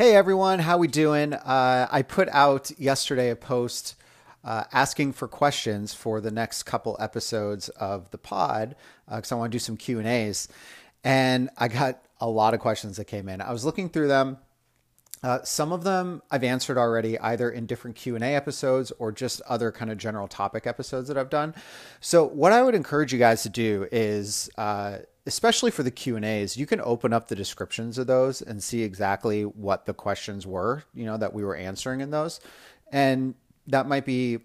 Hey everyone, how we doing? Uh, I put out yesterday a post uh, asking for questions for the next couple episodes of the pod because uh, I want to do some Q and A's, and I got a lot of questions that came in. I was looking through them. Uh, some of them I've answered already, either in different Q and A episodes or just other kind of general topic episodes that I've done. So, what I would encourage you guys to do is uh, especially for the q and a's you can open up the descriptions of those and see exactly what the questions were you know that we were answering in those. And that might be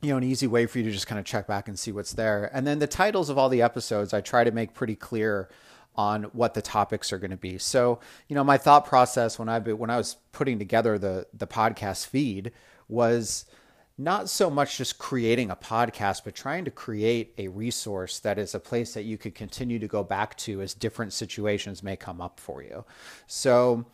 you know an easy way for you to just kind of check back and see what's there. And then the titles of all the episodes i try to make pretty clear on what the topics are going to be. So you know my thought process when i when i was putting together the the podcast feed was not so much just creating a podcast, but trying to create a resource that is a place that you could continue to go back to as different situations may come up for you. So,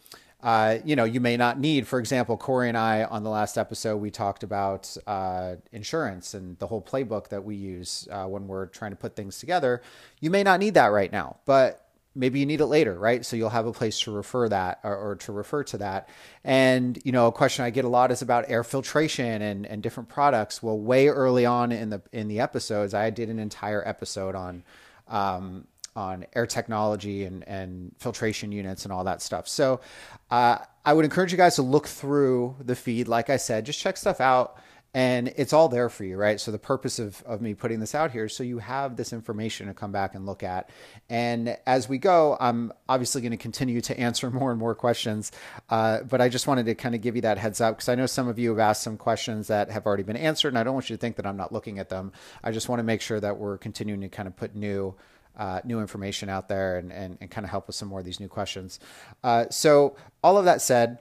uh, you know, you may not need, for example, Corey and I on the last episode, we talked about uh, insurance and the whole playbook that we use uh, when we're trying to put things together. You may not need that right now, but maybe you need it later, right? So you'll have a place to refer that or, or, to refer to that. And you know, a question I get a lot is about air filtration and, and different products. Well, way early on in the in the episodes, I did an entire episode on um, on air technology and and filtration units and all that stuff. So uh, I would encourage you guys to look through the feed. Like I said, just check stuff out and it's all there for you right? So the purpose of, of me putting this out here is so you have this information to come back and look at. And as we go i'm obviously going to continue to answer more and more questions uh, but i just wanted to kind of give you that heads up because i know some of you have asked some questions that have already been answered and i don't want you to think that i'm not looking at them. I just want to make sure that we're continuing to kind of put new uh, new information out there and, and, and kind of help with some more of these new questions. Uh, so all of that said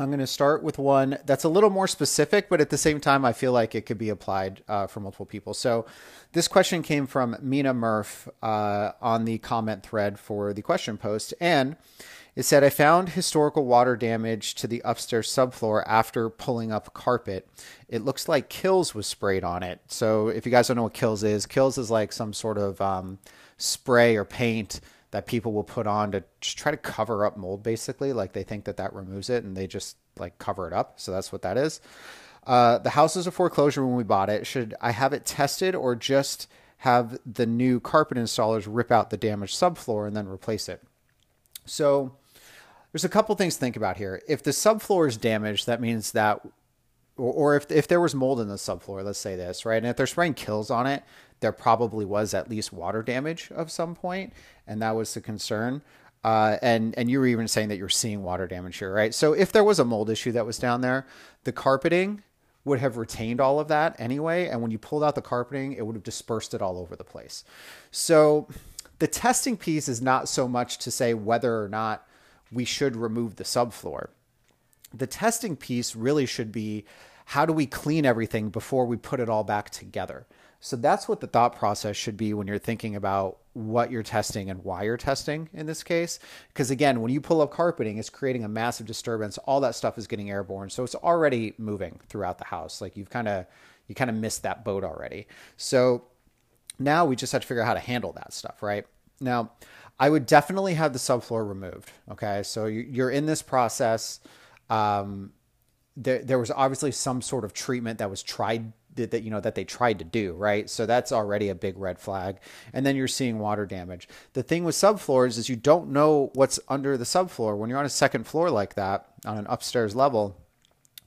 I'm going to start with one that's a little more specific, but at the same time, I feel like it could be applied uh, for multiple people. So, this question came from Mina Murph uh, on the comment thread for the question post. And it said, I found historical water damage to the upstairs subfloor after pulling up carpet. It looks like Kilz was sprayed on it. So, if you guys don't know what Kilz is, Kilz is like some sort of um, spray or paint that people will put on to try to cover up mold basically. Like they think that that removes it and they just like cover it up. So that's what that is. Uh, the house is a foreclosure when we bought it. Should i have it tested or just have the new carpet installers rip out the damaged subfloor and then replace it? So there's a couple things to think about here. If the subfloor is damaged that means that or, if, if there was mold in the subfloor let's say this right? And if they're spraying Kilz on it there probably was at least water damage of some point, and that was the concern. Uh, and and you were even saying that you're seeing water damage here, right? So if there was a mold issue that was down there, the carpeting would have retained all of that anyway, and when you pulled out the carpeting, it would have dispersed it all over the place. So the testing piece is not so much to say whether or not we should remove the subfloor. The testing piece really should be how do we clean everything before we put it all back together? So that's what the thought process should be when you're thinking about what you're testing and why you're testing in this case. Because again, when you pull up carpeting, it's creating a massive disturbance. All that stuff is getting airborne. So it's already moving throughout the house. Like you've kind of you kind of missed that boat already. So now we just have to figure out how to handle that stuff, right? Now, I would definitely have the subfloor removed. Okay. So you're in this process. Um, there, there was obviously some sort of treatment that was tried that, that you know that they tried to do right? So that's already a big red flag. And then you're seeing water damage. The thing with subfloors is you don't know what's under the subfloor. When you're on a second floor like that on an upstairs level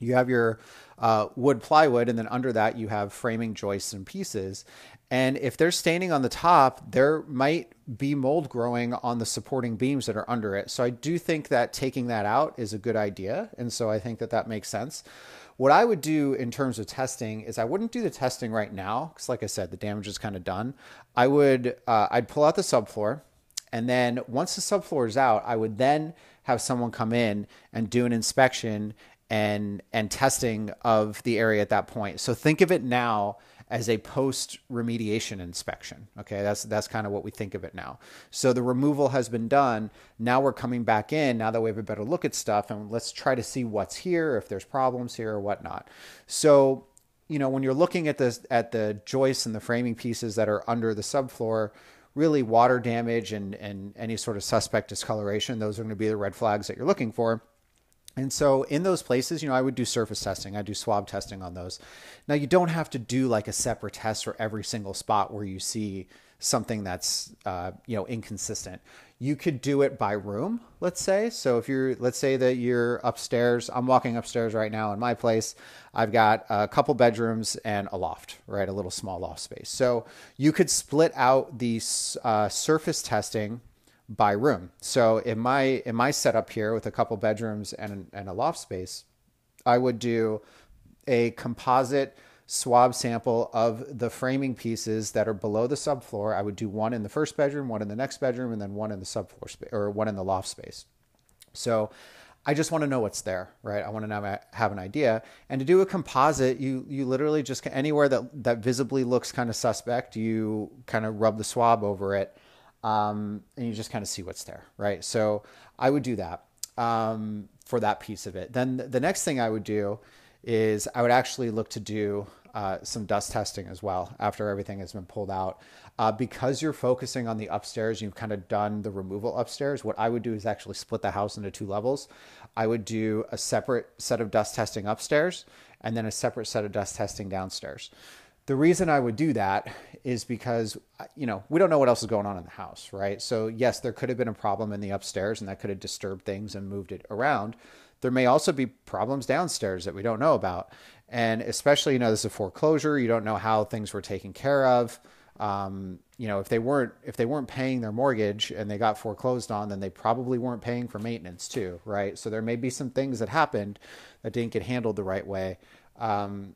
you have your uh, wood plywood and then under that you have framing joists and pieces and if they're standing on the top, there might be mold growing on the supporting beams that are under it. So I do think that taking that out is a good idea. And so I think that that makes sense. what I would do in terms of testing is I wouldn't do the testing right now because, like I said, the damage is kind of done. I would uh, I'd pull out the subfloor, and then once the subfloor is out, I would then have someone come in and do an inspection and and testing of the area at that point. So think of it now as a post remediation inspection. Okay, that's that's kind of what we think of it now. So the removal has been done. Now we're coming back in. Now that we have a better look at stuff, and let's try to see what's here, if there's problems here or whatnot. So you know when you're looking at the at the joists and the framing pieces that are under the subfloor really water damage and and any sort of suspect discoloration those are going to be the red flags that you're looking for and so in those places, you know, I would do surface testing. I do swab testing on those. Now you don't have to do like a separate test for every single spot where you see something that's uh, you know inconsistent. You could do it by room, let's say. So if you're, let's say that you're upstairs. I'm walking upstairs right now in my place. I've got a couple bedrooms and a loft, right, a little small loft space. So you could split out the uh, surface testing by room. So in my in my setup here with a couple bedrooms and and a loft space, I would do a composite swab sample of the framing pieces that are below the subfloor. I would do one in the first bedroom, one in the next bedroom, and then one in the subfloor space or one in the loft space. So I just want to know what's there, right? I want to have an idea. And to do a composite, you you literally just anywhere that that visibly looks kind of suspect, you kind of rub the swab over it um, and you just kind of see what's there, right? So I would do that um, for that piece of it. Then the next thing I would do is I would actually look to do uh, some dust testing as well after everything has been pulled out. Uh, because you're focusing on the upstairs, you've kind of done the removal upstairs. What I would do is actually split the house into two levels. I would do a separate set of dust testing upstairs and then a separate set of dust testing downstairs. The reason I would do that is because, you know, we don't know what else is going on in the house, right? So, yes, there could have been a problem in the upstairs and that could have disturbed things and moved it around. There may also be problems downstairs that we don't know about. And especially, you know, this is a foreclosure. You don't know how things were taken care of. Um, you know, if they weren't if they weren't paying their mortgage and they got foreclosed on, then they probably weren't paying for maintenance too, right? So there may be some things that happened that didn't get handled the right way. Um,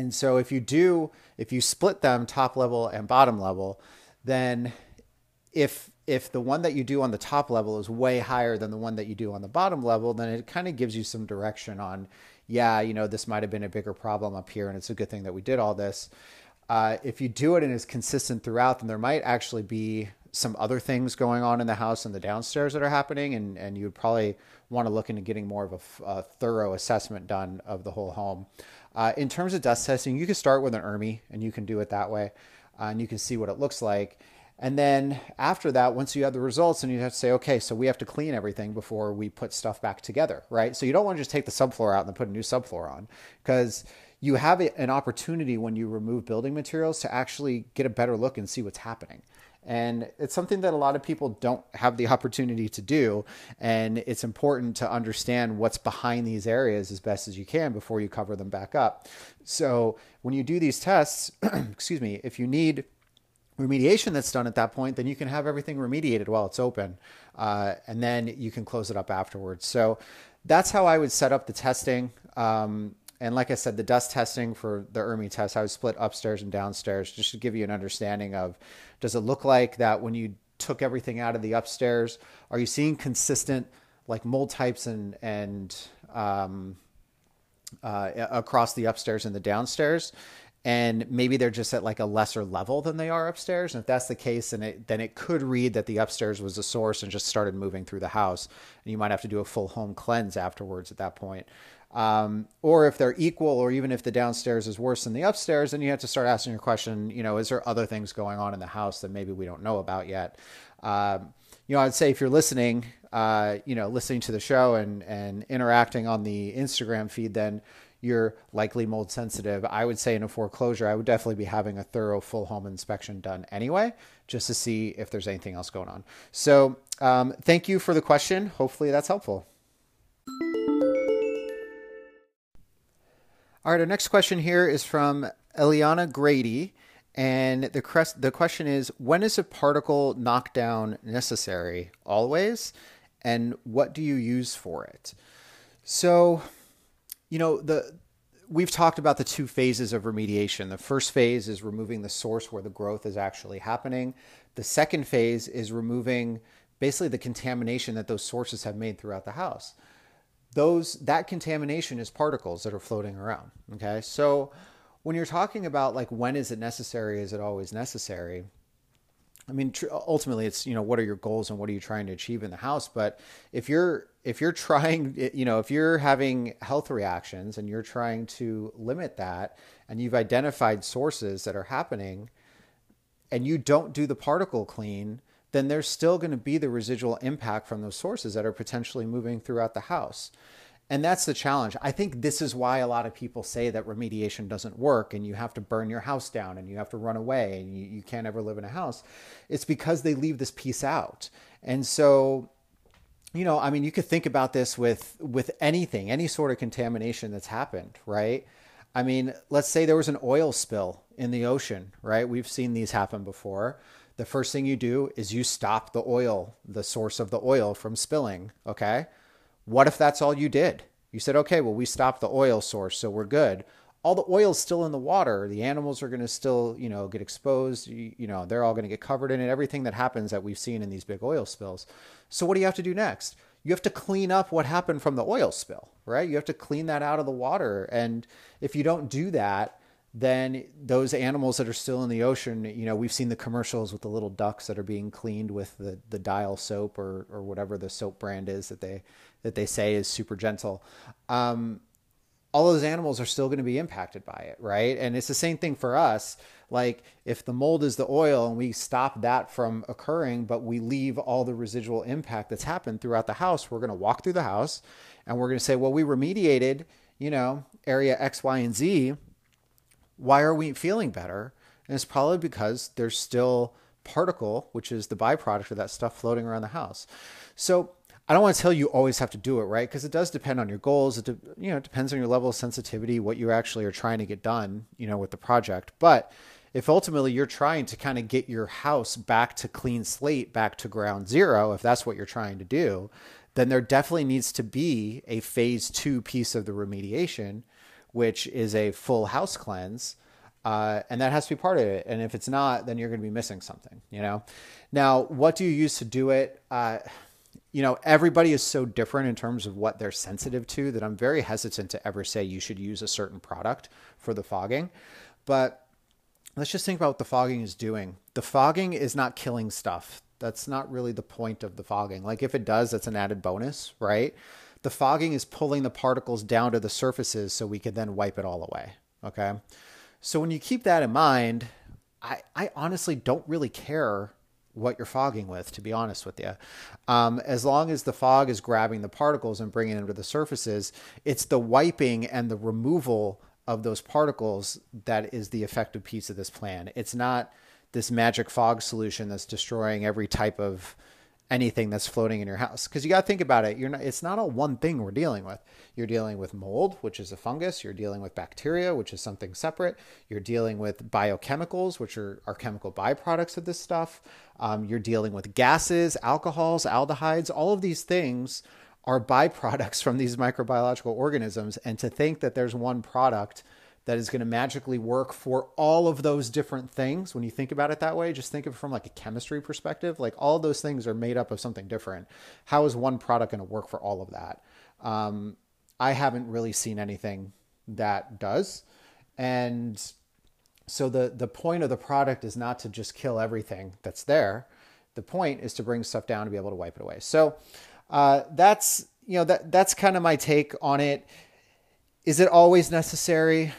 and so if you do, if you split them top level and bottom level, then if if the one that you do on the top level is way higher than the one that you do on the bottom level, then it kind of gives you some direction on, yeah, you know, this might have been a bigger problem up here, and it's a good thing that we did all this. Uh, if you do it and it's consistent throughout, then there might actually be some other things going on in the house and the downstairs that are happening, and and you would probably want to look into getting more of a, a thorough assessment done of the whole home. Uh, in terms of dust testing, you can start with an ERMI and you can do it that way, uh, and you can see what it looks like. And then after that, once you have the results, and you have to say, okay, so we have to clean everything before we put stuff back together, right? So you don't want to just take the subfloor out and then put a new subfloor on because you have an opportunity when you remove building materials to actually get a better look and see what's happening. And it's something that a lot of people don't have the opportunity to do. And it's important to understand what's behind these areas as best as you can before you cover them back up. So when you do these tests, excuse me, if you need remediation that's done at that point, then you can have everything remediated while it's open. Uh, and then you can close it up afterwards. So that's how I would set up the testing. Um, and like I said, the dust testing for the ERMI test, I would split upstairs and downstairs just to give you an understanding of does it look like that when you took everything out of the upstairs, are you seeing consistent like mold types and and um, uh, across the upstairs and the downstairs? and maybe they're just at like a lesser level than they are upstairs. And if that's the case, then it then it could read that the upstairs was the source and just started moving through the house, and you might have to do a full home cleanse afterwards at that point. Um, or if they're equal, or even if the downstairs is worse than the upstairs, then you have to start asking your question. You know, is there other things going on in the house that maybe we don't know about yet? Um, you know, I'd say if you're listening, uh, you know, listening to the show and and interacting on the Instagram feed, then you're likely mold sensitive. I would say in a foreclosure, I would definitely be having a thorough full home inspection done anyway, just to see if there's anything else going on. So, um, thank you for the question. Hopefully, that's helpful. All right, our next question here is from Eliana Grady. And the, crest, the question is when is a particle knockdown necessary? Always? And what do you use for it? So, you know, the we've talked about the two phases of remediation. The first phase is removing the source where the growth is actually happening. The second phase is removing basically the contamination that those sources have made throughout the house. Those that contamination is particles that are floating around. Okay, so when you're talking about like when is it necessary, is it always necessary? I mean, tr- ultimately, it's you know what are your goals and what are you trying to achieve in the house. But if you're if you're trying, you know, if you're having health reactions and you're trying to limit that, and you've identified sources that are happening, and you don't do the particle clean, then there's still going to be the residual impact from those sources that are potentially moving throughout the house. And that's the challenge. I think this is why a lot of people say that remediation doesn't work and you have to burn your house down and you have to run away and you, you can't ever live in a house. It's because they leave this piece out. And so, you know, I mean, you could think about this with with anything, any sort of contamination that's happened, right? I mean, let's say there was an oil spill in the ocean, right? We've seen these happen before. The first thing you do is you stop the oil, the source of the oil from spilling, okay? What if that's all you did? You said, okay, well, we stopped the oil source, so we're good. All the oil's still in the water. The animals are going to still, you know, get exposed. You, you know, they're all going to get covered in it. Everything that happens that we've seen in these big oil spills. So what do you have to do next? You have to clean up what happened from the oil spill, right? You have to clean that out of the water. And if you don't do that, then those animals that are still in the ocean, you know, we've seen the commercials with the little ducks that are being cleaned with the, the dial soap or, or whatever the soap brand is that they that they say is super gentle. Um, all those animals are still going to be impacted by it, right? And it's the same thing for us. Like if the mold is the oil and we stop that from occurring, but we leave all the residual impact that's happened throughout the house, we're going to walk through the house and we're going to say, well, we remediated, you know, area X, Y, and Z why are we feeling better? And it's probably because there's still particle, which is the byproduct of that stuff floating around the house. So I don't want to tell you always have to do it, right? Because it does depend on your goals. It de- you know it depends on your level of sensitivity, what you actually are trying to get done, you know, with the project. But if ultimately you're trying to kind of get your house back to clean slate, back to ground zero, if that's what you're trying to do, then there definitely needs to be a phase two piece of the remediation which is a full house cleanse. Uh, and that has to be part of it. And if it's not, then you're going to be missing something, you know? Now, what do you use to do it? Uh, you know, everybody is so different in terms of what they're sensitive to that I'm very hesitant to ever say you should use a certain product for the fogging. But let's just think about what the fogging is doing. The fogging is not killing stuff. That's not really the point of the fogging. Like if it does, that's an added bonus, right? The fogging is pulling the particles down to the surfaces so we can then wipe it all away. Okay. So when you keep that in mind, I, I honestly don't really care what you're fogging with, to be honest with you. Um, as long as the fog is grabbing the particles and bringing them to the surfaces, it's the wiping and the removal of those particles that is the effective piece of this plan. It's not this magic fog solution that's destroying every type of anything that's floating in your house. Because you got to think about it you're not it's not all one thing we're dealing with. You're dealing with mold which is a fungus you're dealing with bacteria which is something separate. You're dealing with biochemicals which are, are chemical byproducts of this stuff. Um, you're dealing with gases alcohols aldehydes. All of these things are byproducts from these microbiological organisms. And to think that there's one product that is going to magically work for all of those different things. When you think about it that way, just think of it from like a chemistry perspective. Like all those things are made up of something different. How is one product going to work for all of that? Um, I haven't really seen anything that does. And so the the point of the product is not to just kill everything that's there. The point is to bring stuff down to be able to wipe it away. So uh, that's you know that that's kind of my take on it. Is it always necessary?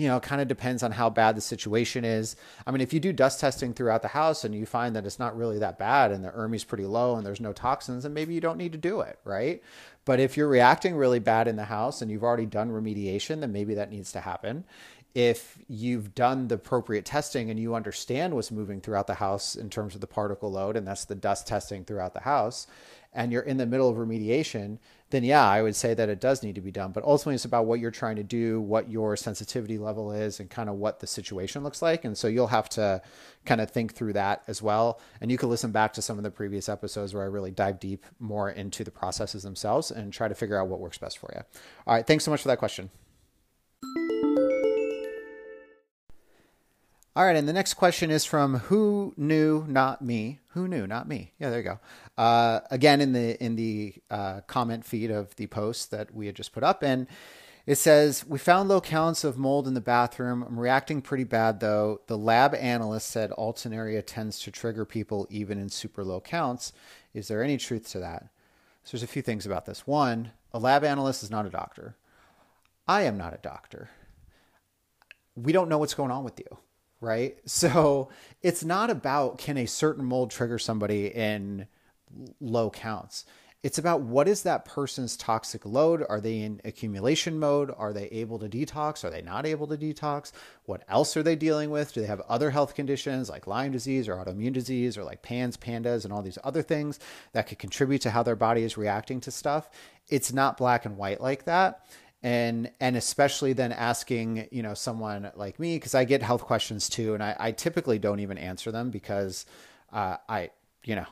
You know, kind of depends on how bad the situation is. I mean, if you do dust testing throughout the house and you find that it's not really that bad and the ERMI's pretty low and there's no toxins, then maybe you don't need to do it, right? But if you're reacting really bad in the house and you've already done remediation, then maybe that needs to happen. If you've done the appropriate testing and you understand what's moving throughout the house in terms of the particle load, and that's the dust testing throughout the house, and you're in the middle of remediation, then yeah, I would say that it does need to be done. But ultimately, it's about what you're trying to do, what your sensitivity level is, and kind of what the situation looks like. And so you'll have to kind of think through that as well. And you can listen back to some of the previous episodes where I really dive deep more into the processes themselves and try to figure out what works best for you. All right. Thanks so much for that question. All right, and the next question is from who knew, not me. Who knew, not me. Yeah, there you go. Uh, again, in the in the uh, comment feed of the post that we had just put up, and it says we found low counts of mold in the bathroom. I'm reacting pretty bad though. The lab analyst said Alternaria tends to trigger people even in super low counts. Is there any truth to that? So there's a few things about this. One, a lab analyst is not a doctor. I am not a doctor. We don't know what's going on with you right? So it's not about can a certain mold trigger somebody in low counts. It's about what is that person's toxic load? Are they in accumulation mode? Are they able to detox? Are they not able to detox? What else are they dealing with? Do they have other health conditions like Lyme disease or autoimmune disease or like PANS, PANDAS, and all these other things that could contribute to how their body is reacting to stuff? It's not black and white like that and and especially then asking you know someone like me because i get health questions too and i, I typically don't even answer them because uh, i you know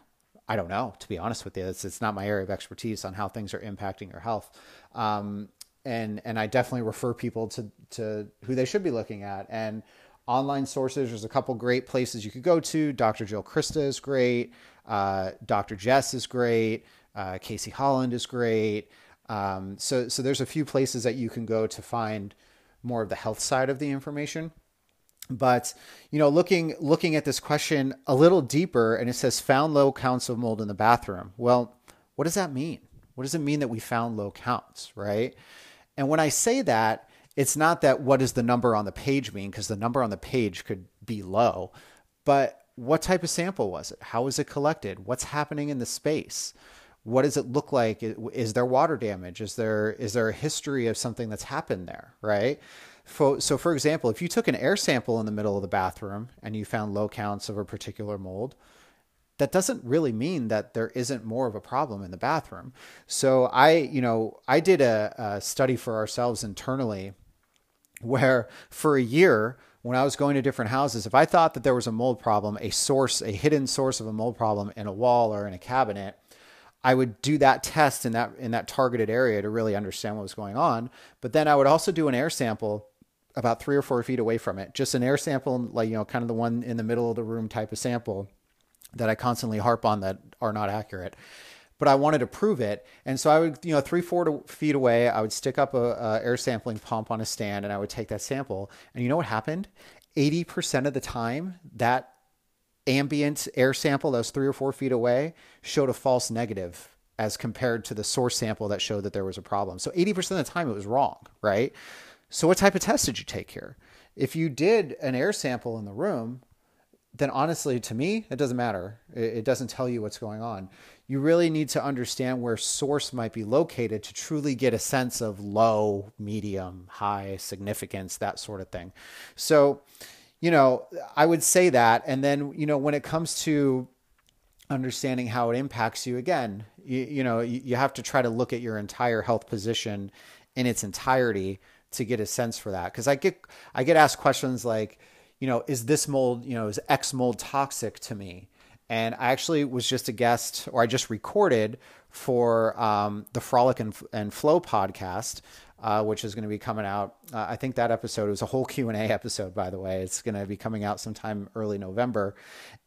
i don't know to be honest with you. It's, it's not my area of expertise on how things are impacting your health. Um, and and i definitely refer people to to who they should be looking at. And online sources there's a couple great places you could go to. Dr Jill Crista is great. Uh, dr jess is great. Uh, casey holland is great um, so, so there's a few places that you can go to find more of the health side of the information. But you know, looking looking at this question a little deeper, and it says found low counts of mold in the bathroom. Well, what does that mean? What does it mean that we found low counts, right? And when I say that, it's not that what does the number on the page mean, because the number on the page could be low, but what type of sample was it? How was it collected? What's happening in the space? What does it look like? Is there water damage? Is there is there a history of something that's happened there right? So for example if you took an air sample in the middle of the bathroom and you found low counts of a particular mold that doesn't really mean that there isn't more of a problem in the bathroom. So i you know i did a, a study for ourselves internally where for a year when I was going to different houses, if I thought that there was a mold problem, a source, a hidden source of a mold problem in a wall or in a cabinet, I would do that test in that in that targeted area to really understand what was going on. But then I would also do an air sample about three or four feet away from it, just an air sample, like you know, kind of the one in the middle of the room type of sample that I constantly harp on that are not accurate. But I wanted to prove it, and so I would, you know, three four feet away, I would stick up a, a air sampling pump on a stand, and I would take that sample. And you know what happened? Eighty percent of the time, that ambient air sample that was three or four feet away showed a false negative as compared to the source sample that showed that there was a problem. So 80% of the time it was wrong, right? So what type of test did you take here? If you did an air sample in the room, then honestly, to me, it doesn't matter. It doesn't tell you what's going on. You really need to understand where source might be located to truly get a sense of low, medium, high significance, that sort of thing. So, you know, I would say that. And then, you know, when it comes to understanding how it impacts you, again, you, you know, you, you have to try to look at your entire health position in its entirety to get a sense for that. Cause I get, I get asked questions like, you know, is this mold, you know, is X mold toxic to me? And I actually was just a guest, or I just recorded for um, the Frolic and, and Flow podcast uh, which is going to be coming out. Uh, I think that episode was a whole Q and A episode, by the way. It's going to be coming out sometime early November,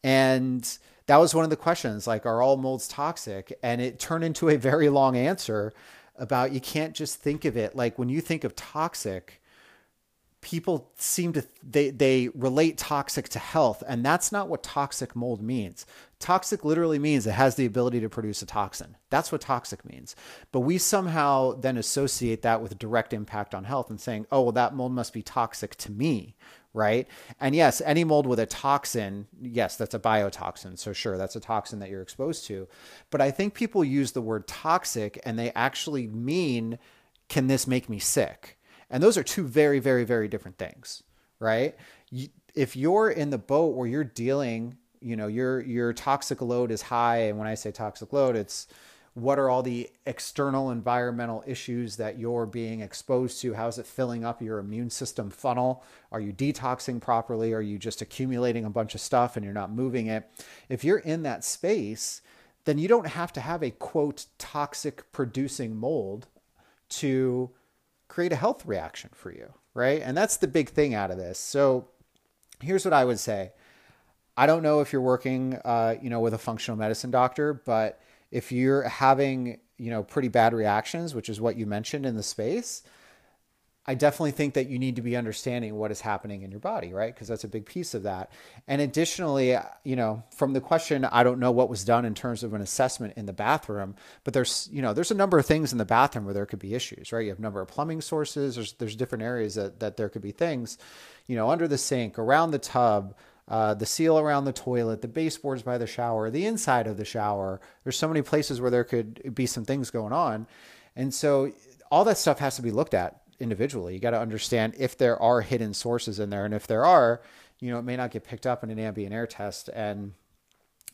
and that was one of the questions: like, are all molds toxic? And it turned into a very long answer about you can't just think of it like when you think of toxic people seem to they they relate toxic to health and that's not what toxic mold means. Toxic literally means it has the ability to produce a toxin. That's what toxic means. But we somehow then associate that with direct impact on health and saying oh well that mold must be toxic to me right? And yes any mold with a toxin yes that's a biotoxin so sure that's a toxin that you're exposed to. But i think people use the word toxic and they actually mean can this make me sick and those are two very, very, very different things, right? If you're in the boat where you're dealing, you know, your your toxic load is high, and when I say toxic load, it's what are all the external environmental issues that you're being exposed to? How is it filling up your immune system funnel? Are you detoxing properly? Are you just accumulating a bunch of stuff and you're not moving it? If you're in that space, then you don't have to have a quote toxic producing mold to create a health reaction for you, right? And that's the big thing out of this. So here's what I would say. I don't know if you're working, uh, you know, with a functional medicine doctor, but if you're having, you know, pretty bad reactions, which is what you mentioned in the space, I definitely think that you need to be understanding what is happening in your body, right? Because that's a big piece of that. And additionally, you know, from the question, I don't know what was done in terms of an assessment in the bathroom, but there's, you know, there's a number of things in the bathroom where there could be issues, right? You have a number of plumbing sources. There's there's different areas that that there could be things, you know, under the sink, around the tub. Uh, the seal around the toilet, the baseboards by the shower, the inside of the shower. There's so many places where there could be some things going on. And so all that stuff has to be looked at individually. You got to understand if there are hidden sources in there, and if there are, you know, it may not get picked up in an ambient air test. And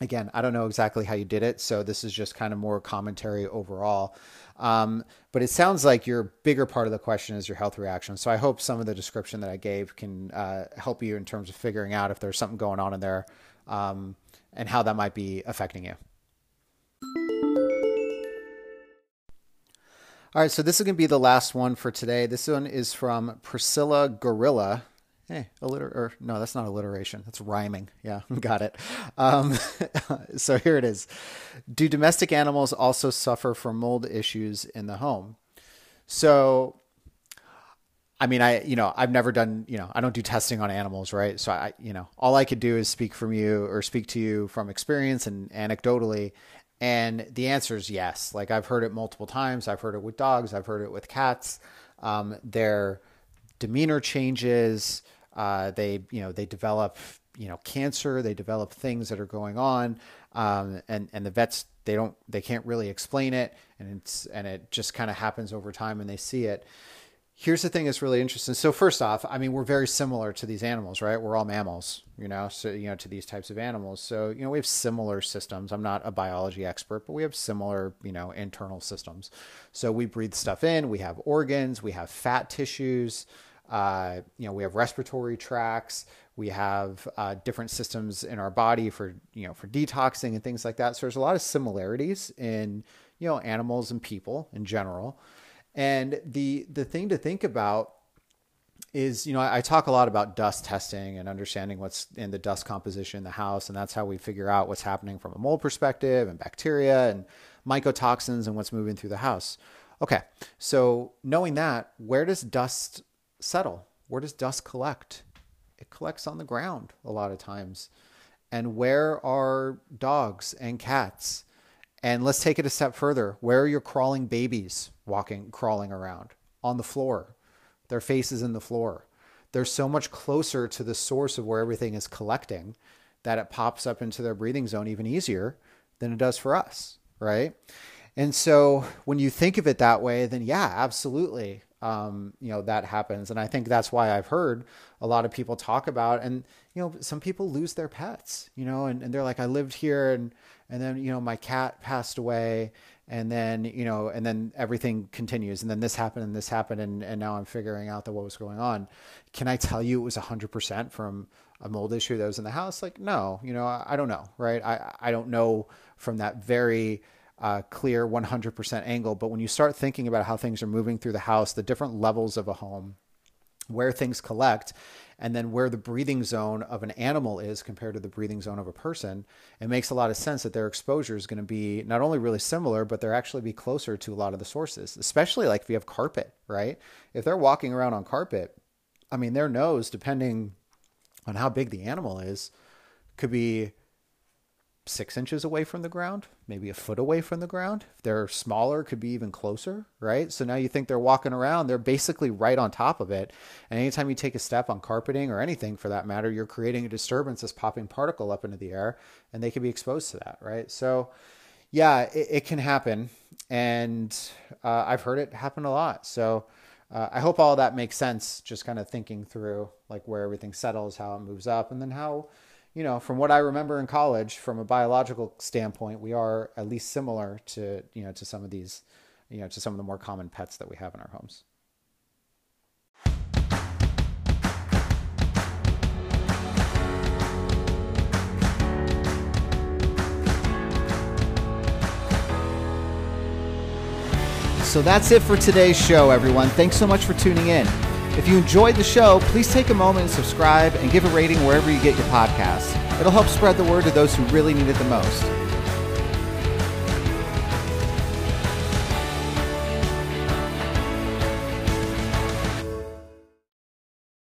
again, I don't know exactly how you did it, so this is just kind of more commentary overall. Um, but it sounds like your bigger part of the question is your health reaction. So I hope some of the description that I gave can uh, help you in terms of figuring out if there's something going on in there um, and how that might be affecting you. All right, so this is going to be the last one for today. This one is from Priscilla Gorilla. Hey, alliter or no, that's not alliteration. That's rhyming. Yeah, got it. Um, so here it is. Do domestic animals also suffer from mold issues in the home? So, I mean, I you know I've never done you know I don't do testing on animals, right? So I you know all I could do is speak from you or speak to you from experience and anecdotally, and the answer is yes. Like I've heard it multiple times. I've heard it with dogs. I've heard it with cats. Um, their demeanor changes. Uh, they, you know, they develop, you know, cancer. They develop things that are going on, um, and and the vets they don't they can't really explain it, and it's and it just kind of happens over time, and they see it here's the thing that's really interesting. So first off, I mean, we're very similar to these animals, right? We're all mammals, you know, so, you know, to these types of animals. So, you know, we have similar systems. I'm not a biology expert, but we have similar, you know, internal systems. So we breathe stuff in, we have organs, we have fat tissues, uh, you know, we have respiratory tracts, we have uh, different systems in our body for, you know, for detoxing and things like that. So there's a lot of similarities in, you know, animals and people in general. And the the thing to think about is, you know, I, I, talk a lot about dust testing and understanding what's in the dust composition in the house, and that's how we figure out what's happening from a mold perspective and bacteria and mycotoxins and what's moving through the house. Okay, so knowing that, where does dust settle? Where does dust collect? It collects on the ground a lot of times. And where are dogs and cats? And let's take it a step further. Where are your crawling babies walking, crawling around? On the floor. Their faces in the floor. They're so much closer to the source of where everything is collecting that it pops up into their breathing zone even easier than it does for us, right? And so when you think of it that way, then yeah, absolutely, um, you know that happens. And I think that's why I've heard a lot of people talk about, and you know, some people lose their pets, you know, and, and they're like, I lived here, and and then you know my cat passed away and then you know and then everything continues and then this happened and this happened and, and now i'm figuring out that what was going on. Can i tell you it was 100% from a mold issue that was in the house? Like no you know i, I don't know right? I i don't know from that very uh, clear 100% angle but when you start thinking about how things are moving through the house the different levels of a home where things collect and then where the breathing zone of an animal is compared to the breathing zone of a person, it makes a lot of sense that their exposure is going to be not only really similar, but they're actually be closer to a lot of the sources, especially like if you have carpet, right? If they're walking around on carpet, I mean, their nose, depending on how big the animal is, could be six inches away from the ground, maybe a foot away from the ground. If they're smaller, could be even closer, right? So now you think they're walking around, they're basically right on top of it. And anytime you take a step on carpeting or anything for that matter, you're creating a disturbance that's popping particle up into the air and they can be exposed to that, right? So yeah, it, it can happen. And uh, I've heard it happen a lot. So uh, I hope all that makes sense, just kind of thinking through like where everything settles, how it moves up, and then how you know, from what I remember in college, from a biological standpoint, we are at least similar to, you know, to some of these, you know, to some of the more common pets that we have in our homes. So that's it for today's show, everyone. Thanks so much for tuning in. If you enjoyed the show, please take a moment and subscribe and give a rating wherever you get your podcasts. It'll help spread the word to those who really need it the most.